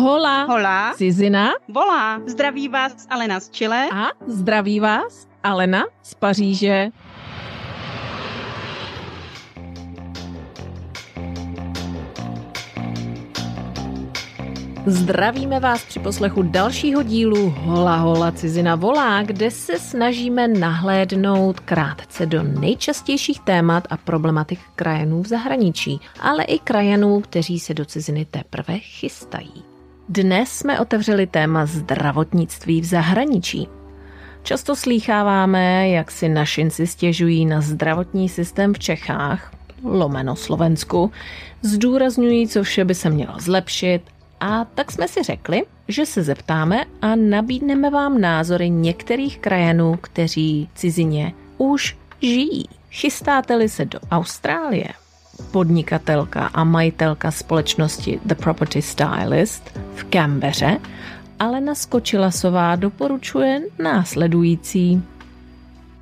Hola. Hola. Cizina. Volá. Zdraví vás Alena z Chile. A zdraví vás Alena z Paříže. Zdravíme vás při poslechu dalšího dílu Hola Hola Cizina volá, kde se snažíme nahlédnout krátce do nejčastějších témat a problematik krajanů v zahraničí, ale i krajanů, kteří se do ciziny teprve chystají. Dnes jsme otevřeli téma zdravotnictví v zahraničí. Často slýcháváme, jak si našinci stěžují na zdravotní systém v Čechách, lomeno Slovensku, zdůrazňují, co vše by se mělo zlepšit a tak jsme si řekli, že se zeptáme a nabídneme vám názory některých krajanů, kteří cizině už žijí. Chystáte-li se do Austrálie? Podnikatelka a majitelka společnosti The Property Stylist v Canberře Alena Skočilasová doporučuje následující.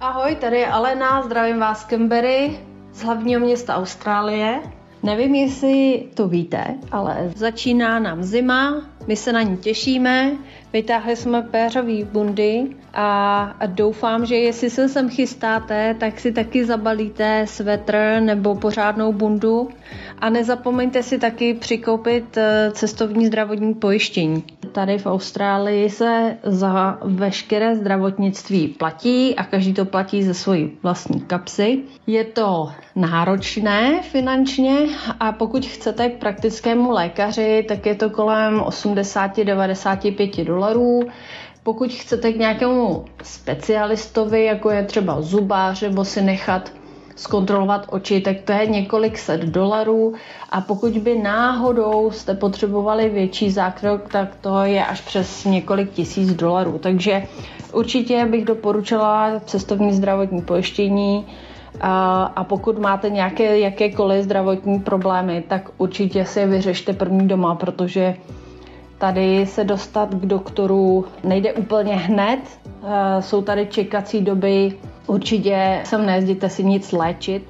Ahoj, tady je Alena, zdravím vás z Canberry, z hlavního města Austrálie. Nevím, jestli to víte, ale začíná nám zima, my se na ní těšíme, vytáhli jsme péřový bundy a doufám, že jestli se sem chystáte, tak si taky zabalíte svetr nebo pořádnou bundu a nezapomeňte si taky přikoupit eh, cestovní zdravotní pojištění. Tady v Austrálii se za veškeré zdravotnictví platí a každý to platí ze svojí vlastní kapsy. Je to náročné finančně a pokud chcete k praktickému lékaři, tak je to kolem 80-95 dolarů. Pokud chcete k nějakému specialistovi, jako je třeba zubář, nebo si nechat zkontrolovat oči, tak to je několik set dolarů. A pokud by náhodou jste potřebovali větší zákrok, tak to je až přes několik tisíc dolarů. Takže určitě bych doporučila cestovní zdravotní pojištění. A, a pokud máte nějaké jakékoliv zdravotní problémy, tak určitě si je vyřešte první doma, protože Tady se dostat k doktoru nejde úplně hned, jsou tady čekací doby Určitě sem nejezděte si nic léčit.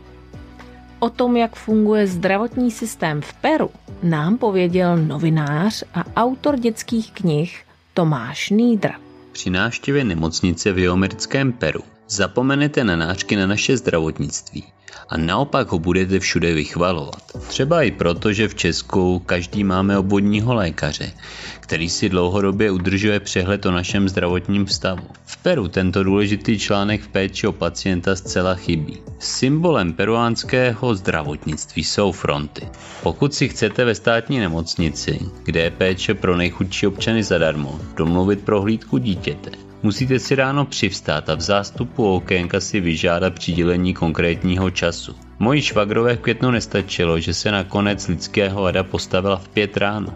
O tom, jak funguje zdravotní systém v Peru, nám pověděl novinář a autor dětských knih Tomáš Nýdra. Při návštěvě nemocnice v jihoamerickém Peru zapomenete na náčky na naše zdravotnictví a naopak ho budete všude vychvalovat. Třeba i proto, že v Česku každý máme obvodního lékaře, který si dlouhodobě udržuje přehled o našem zdravotním stavu. V Peru tento důležitý článek v péči o pacienta zcela chybí. Symbolem peruánského zdravotnictví jsou fronty. Pokud si chcete ve státní nemocnici, kde je péče pro nejchudší občany zadarmo, domluvit prohlídku dítěte, Musíte si ráno přivstát a v zástupu okénka si vyžádat přidělení konkrétního času. Mojí švagrové v květnu nestačilo, že se nakonec lidského hada postavila v pět ráno.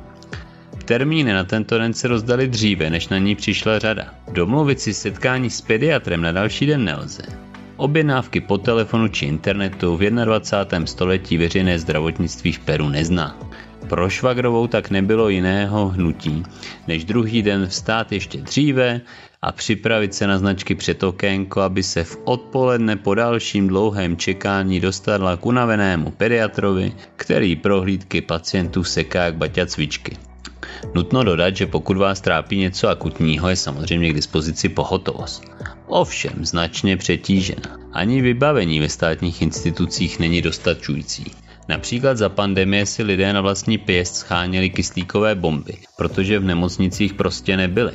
Termíny na tento den se rozdali dříve, než na ní přišla řada. Domluvit si setkání s pediatrem na další den nelze. Objednávky po telefonu či internetu v 21. století veřejné zdravotnictví v Peru nezná. Pro švagrovou tak nebylo jiného hnutí, než druhý den vstát ještě dříve a připravit se na značky před okénko, aby se v odpoledne po dalším dlouhém čekání dostala k unavenému pediatrovi, který prohlídky pacientů seká jak baťa cvičky. Nutno dodat, že pokud vás trápí něco akutního, je samozřejmě k dispozici pohotovost. Ovšem značně přetížena. Ani vybavení ve státních institucích není dostačující. Například za pandemie si lidé na vlastní pěst scháněli kyslíkové bomby, protože v nemocnicích prostě nebyly.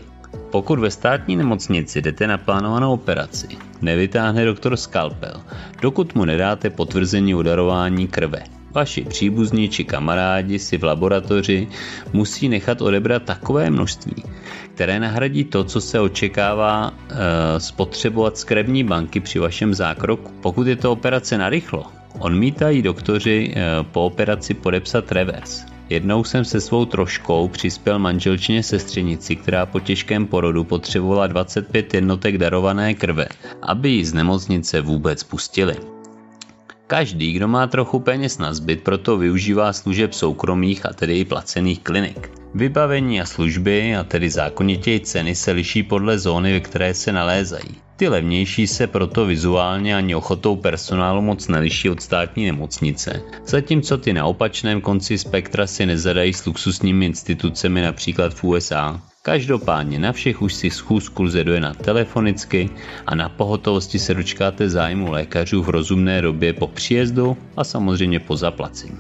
Pokud ve státní nemocnici jdete na plánovanou operaci, nevytáhne doktor skalpel, dokud mu nedáte potvrzení o darování krve. Vaši příbuzní či kamarádi si v laboratoři musí nechat odebrat takové množství, které nahradí to, co se očekává e, spotřebovat z krevní banky při vašem zákroku. Pokud je to operace na rychlo, odmítají doktoři e, po operaci podepsat revers. Jednou jsem se svou troškou přispěl manželčině sestřenici, která po těžkém porodu potřebovala 25 jednotek darované krve, aby ji z nemocnice vůbec pustili. Každý, kdo má trochu peněz na zbyt, proto využívá služeb soukromých a tedy i placených klinik. Vybavení a služby, a tedy zákonitěji ceny, se liší podle zóny, ve které se nalézají. Ty levnější se proto vizuálně ani ochotou personálu moc neliší od státní nemocnice, zatímco ty na opačném konci spektra si nezadají s luxusními institucemi například v USA. Každopádně na všech už si schůzku lze dojenat telefonicky a na pohotovosti se dočkáte zájmu lékařů v rozumné době po příjezdu a samozřejmě po zaplacení.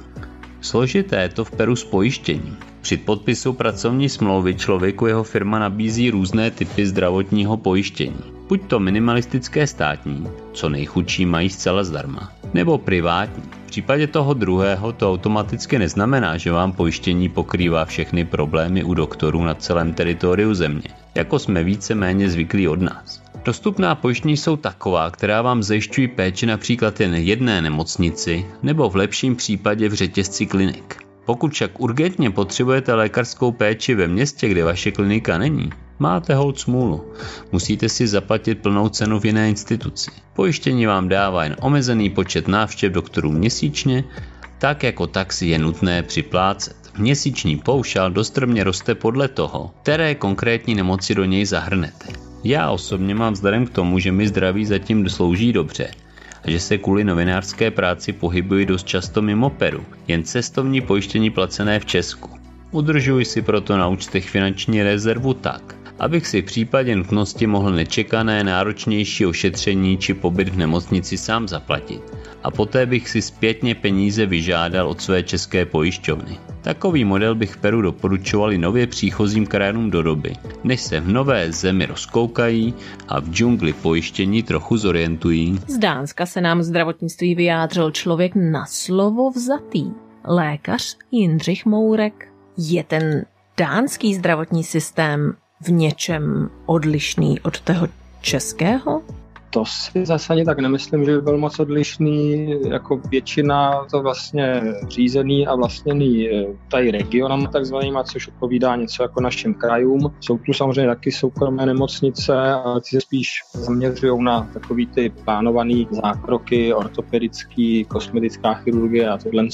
Složité je to v Peru s pojištěním. Při podpisu pracovní smlouvy člověku jeho firma nabízí různé typy zdravotního pojištění. Buď to minimalistické státní, co nejchudší mají zcela zdarma, nebo privátní. V případě toho druhého to automaticky neznamená, že vám pojištění pokrývá všechny problémy u doktorů na celém teritoriu země, jako jsme více méně zvyklí od nás. Dostupná pojištění jsou taková, která vám zajišťují péči například jen jedné nemocnici nebo v lepším případě v řetězci klinik. Pokud však urgentně potřebujete lékařskou péči ve městě, kde vaše klinika není, máte hold smůlu. Musíte si zaplatit plnou cenu v jiné instituci. Pojištění vám dává jen omezený počet návštěv doktorů měsíčně, tak jako taxi je nutné připlácet. Měsíční poušal dostrmě roste podle toho, které konkrétní nemoci do něj zahrnete. Já osobně mám vzhledem k tomu, že mi zdraví zatím slouží dobře, a že se kvůli novinářské práci pohybuji dost často mimo Peru, jen cestovní pojištění placené v Česku. Udržuji si proto na účtech finanční rezervu tak, abych si v případě nutnosti mohl nečekané náročnější ošetření či pobyt v nemocnici sám zaplatit a poté bych si zpětně peníze vyžádal od své české pojišťovny. Takový model bych v Peru doporučoval i nově příchozím krajinům do doby, než se v nové zemi rozkoukají a v džungli pojištění trochu zorientují. Z Dánska se nám zdravotnictví vyjádřil člověk na slovo vzatý. Lékař Jindřich Mourek. Je ten dánský zdravotní systém v něčem odlišný od toho českého? To si zase ani tak nemyslím, že by byl moc odlišný, jako většina to vlastně řízený a vlastněný eh, tady regionama takzvanýma, což odpovídá něco jako našim krajům. Jsou tu samozřejmě taky soukromé nemocnice, ale ty se spíš zaměřují na takový ty plánované zákroky, ortopedický, kosmetická chirurgie a tohle.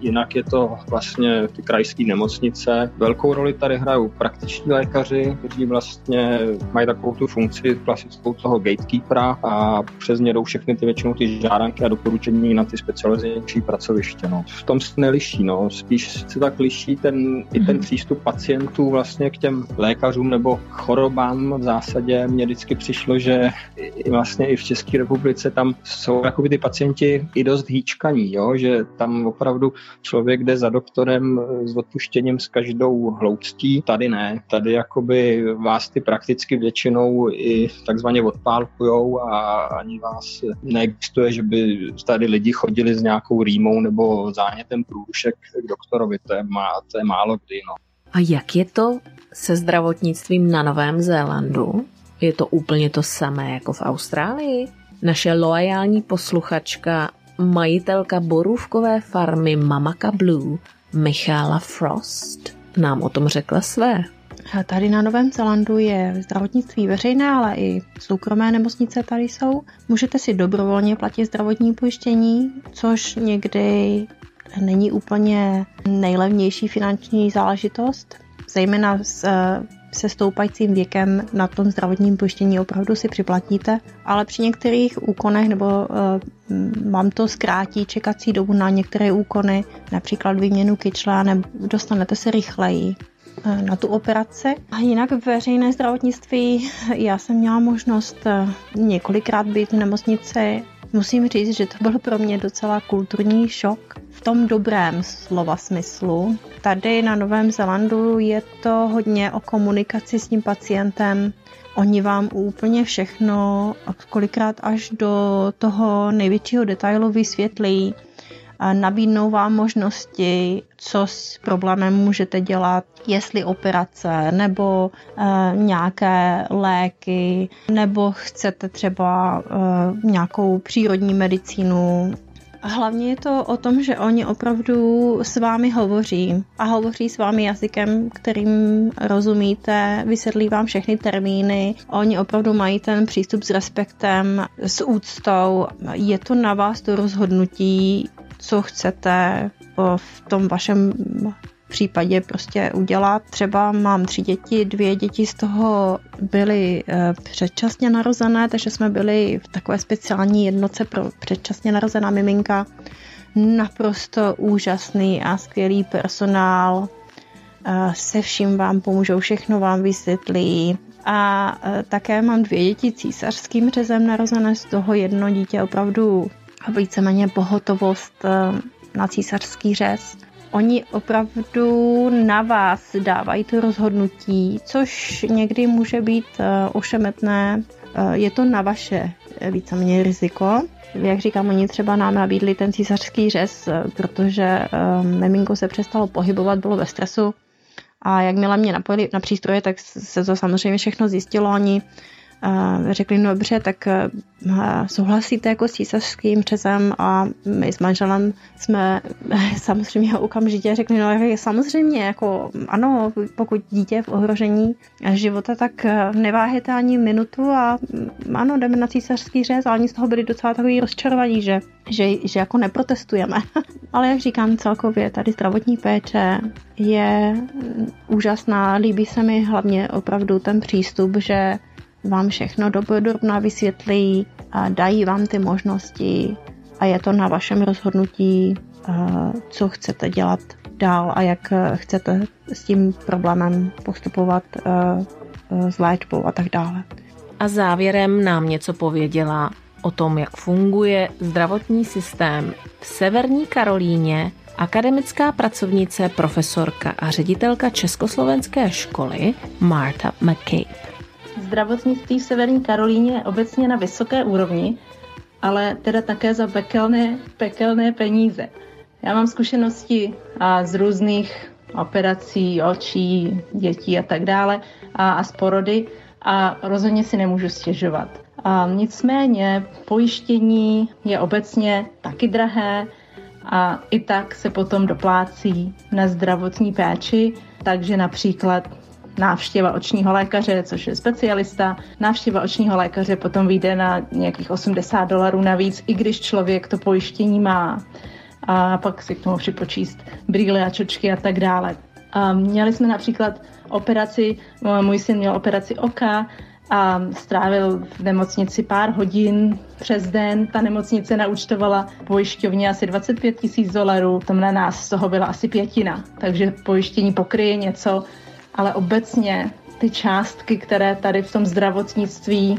Jinak je to vlastně ty krajské nemocnice. Velkou roli tady hrajou praktiční lékaři, kteří vlastně mají takovou tu funkci klasickou toho gatekeepera, a přes ně jdou všechny ty většinou ty žádanky a doporučení na ty specializovanější pracoviště. No. V tom se neliší, no. spíš se tak liší ten, i ten mhm. přístup pacientů vlastně k těm lékařům nebo chorobám v zásadě. Mně vždycky přišlo, že i vlastně i v České republice tam jsou jakoby ty pacienti i dost hýčkaní, jo? že tam opravdu člověk jde za doktorem s odpuštěním s každou hlouctí, tady ne, tady jakoby vás ty prakticky většinou i takzvaně odpálkujou a ani vás neexistuje, že by tady lidi chodili s nějakou rýmou nebo zánětem průšek k doktorovi. To je, má, to je málo kdy. No. A jak je to se zdravotnictvím na Novém Zélandu? Je to úplně to samé jako v Austrálii? Naše loajální posluchačka, majitelka borůvkové farmy Mamaka Blue, Michála Frost, nám o tom řekla své. Tady na Novém Zelandu je zdravotnictví veřejné, ale i soukromé nemocnice tady jsou. Můžete si dobrovolně platit zdravotní pojištění, což někdy není úplně nejlevnější finanční záležitost, zejména s, se stoupajícím věkem na tom zdravotním pojištění opravdu si připlatíte, ale při některých úkonech nebo uh, vám to zkrátí čekací dobu na některé úkony, například výměnu kyčle, nebo dostanete se rychleji. Eh, na tu operaci. A jinak v veřejné zdravotnictví já jsem měla možnost eh, několikrát být v nemocnici. Musím říct, že to byl pro mě docela kulturní šok v tom dobrém slova smyslu. Tady na Novém Zelandu je to hodně o komunikaci s tím pacientem. Oni vám úplně všechno, kolikrát až do toho největšího detailu vysvětlí nabídnou vám možnosti, co s problémem můžete dělat, jestli operace nebo e, nějaké léky, nebo chcete třeba e, nějakou přírodní medicínu, Hlavně je to o tom, že oni opravdu s vámi hovoří a hovoří s vámi jazykem, kterým rozumíte, vysvětlí vám všechny termíny. Oni opravdu mají ten přístup s respektem, s úctou. Je to na vás to rozhodnutí, co chcete v tom vašem případě prostě udělat. Třeba mám tři děti, dvě děti z toho byly eh, předčasně narozené, takže jsme byli v takové speciální jednoce pro předčasně narozená miminka. Naprosto úžasný a skvělý personál, eh, se vším vám pomůžou, všechno vám vysvětlí. A eh, také mám dvě děti císařským řezem narozené, z toho jedno dítě opravdu víceméně pohotovost na císařský řez. Oni opravdu na vás dávají to rozhodnutí, což někdy může být eh, ošemetné. Eh, je to na vaše eh, víceméně riziko. Jak říkám, oni třeba nám nabídli ten císařský řez, protože miminko se přestalo pohybovat, bylo ve stresu. A jakmile mě napojili na přístroje, tak se to samozřejmě všechno zjistilo. Oni řekli, no dobře, tak eh, souhlasíte jako s císařským řezem a my s manželem jsme samozřejmě okamžitě řekli, no samozřejmě, jako ano, pokud dítě je v ohrožení života, tak eh, neváhejte ani minutu a mm, ano, jdeme na císařský řez. A oni z toho byli docela takový rozčarovaní, že, že, že jako neprotestujeme. Ale jak říkám celkově, tady zdravotní péče je úžasná, líbí se mi hlavně opravdu ten přístup, že vám všechno dopodrobna vysvětlí a dají vám ty možnosti a je to na vašem rozhodnutí, co chcete dělat dál a jak chcete s tím problémem postupovat s léčbou a tak dále. A závěrem nám něco pověděla o tom, jak funguje zdravotní systém v Severní Karolíně akademická pracovnice, profesorka a ředitelka Československé školy Marta McCabe zdravotnictví v Severní Karolíně je obecně na vysoké úrovni, ale teda také za pekelné, pekelné peníze. Já mám zkušenosti a z různých operací očí, dětí a tak dále a, a z porody a rozhodně si nemůžu stěžovat. A nicméně pojištění je obecně taky drahé a i tak se potom doplácí na zdravotní péči, takže například návštěva očního lékaře, což je specialista. Návštěva očního lékaře potom vyjde na nějakých 80 dolarů navíc, i když člověk to pojištění má. A pak si k tomu připočíst brýle a čočky a tak dále. A měli jsme například operaci, můj syn měl operaci oka, a strávil v nemocnici pár hodin přes den. Ta nemocnice naučtovala pojišťovně asi 25 tisíc dolarů, tom na nás z toho byla asi pětina, takže pojištění pokryje něco, ale obecně ty částky, které tady v tom zdravotnictví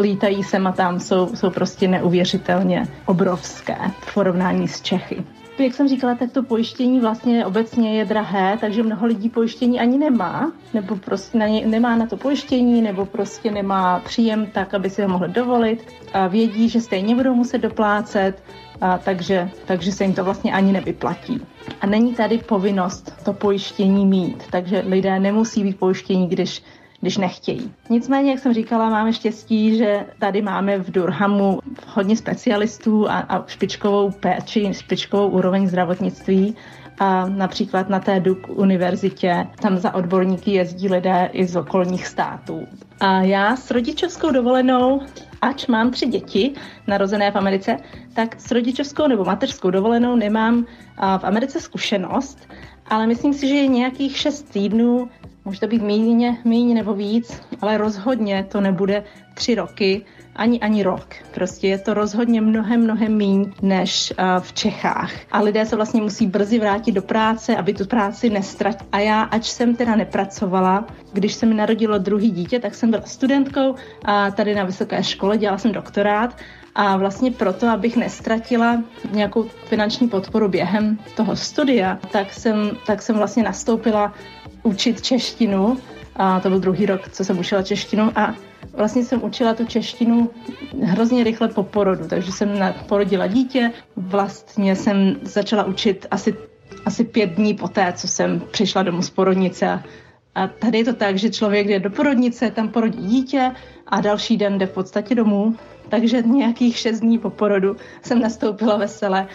lítají sem a tam, jsou, jsou prostě neuvěřitelně obrovské v porovnání s Čechy. Jak jsem říkala, tak to pojištění vlastně obecně je drahé, takže mnoho lidí pojištění ani nemá, nebo prostě na ně, nemá na to pojištění, nebo prostě nemá příjem tak, aby si ho mohl dovolit a vědí, že stejně budou muset doplácet, a takže, takže se jim to vlastně ani nevyplatí. A není tady povinnost to pojištění mít, takže lidé nemusí být pojištění, když když nechtějí. Nicméně, jak jsem říkala, máme štěstí, že tady máme v Durhamu hodně specialistů a, a špičkovou péči, špičkovou úroveň zdravotnictví. A například na té Duke univerzitě, tam za odborníky jezdí lidé i z okolních států. A já s rodičovskou dovolenou ač mám tři děti narozené v Americe, tak s rodičovskou nebo mateřskou dovolenou nemám v Americe zkušenost, ale myslím si, že je nějakých šest týdnů, může to být méně, méně nebo víc, ale rozhodně to nebude tři roky, ani ani rok. Prostě je to rozhodně mnohem, mnohem míň než v Čechách. A lidé se vlastně musí brzy vrátit do práce, aby tu práci nestratili. A já, ač jsem teda nepracovala, když se mi narodilo druhý dítě, tak jsem byla studentkou a tady na vysoké škole dělala jsem doktorát a vlastně proto, abych nestratila nějakou finanční podporu během toho studia, tak jsem, tak jsem vlastně nastoupila učit češtinu a to byl druhý rok, co jsem učila češtinu a vlastně jsem učila tu češtinu hrozně rychle po porodu, takže jsem porodila dítě, vlastně jsem začala učit asi, asi pět dní poté, co jsem přišla domů z porodnice a tady je to tak, že člověk jde do porodnice, tam porodí dítě a další den jde v podstatě domů. Takže nějakých šest dní po porodu jsem nastoupila vesele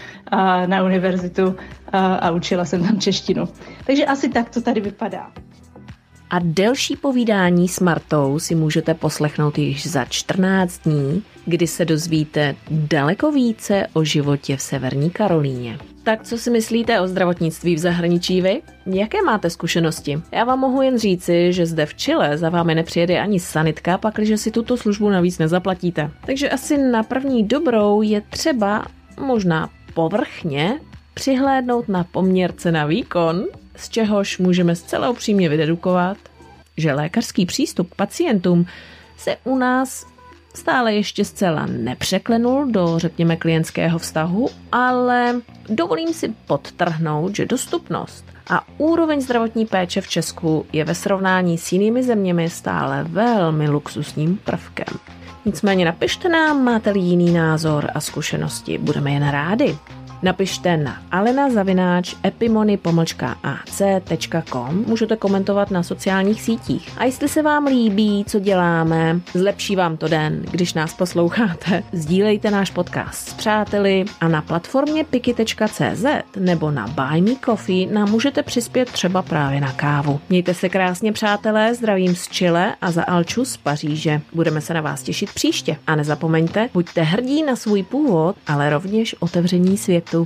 na univerzitu a, a učila jsem tam češtinu. Takže asi tak to tady vypadá. A delší povídání s Martou si můžete poslechnout již za 14 dní, kdy se dozvíte daleko více o životě v Severní Karolíně. Tak co si myslíte o zdravotnictví v zahraničí vy? Jaké máte zkušenosti? Já vám mohu jen říci, že zde v Chile za vámi nepřijede ani sanitka, pakliže si tuto službu navíc nezaplatíte. Takže asi na první dobrou je třeba možná povrchně přihlédnout na poměrce na výkon, z čehož můžeme zcela upřímně vydedukovat, že lékařský přístup k pacientům se u nás stále ještě zcela nepřeklenul do, řekněme, klientského vztahu, ale dovolím si podtrhnout, že dostupnost a úroveň zdravotní péče v Česku je ve srovnání s jinými zeměmi stále velmi luxusním prvkem. Nicméně napište nám, máte-li jiný názor a zkušenosti, budeme jen rádi napište na alenazavináč.epimony.ac.com Můžete komentovat na sociálních sítích. A jestli se vám líbí, co děláme, zlepší vám to den, když nás posloucháte, sdílejte náš podcast s přáteli a na platformě piki.cz nebo na Buy Me Coffee nám můžete přispět třeba právě na kávu. Mějte se krásně, přátelé, zdravím z Chile a za Alču z Paříže. Budeme se na vás těšit příště. A nezapomeňte, buďte hrdí na svůj původ, ale rovněž otevření 都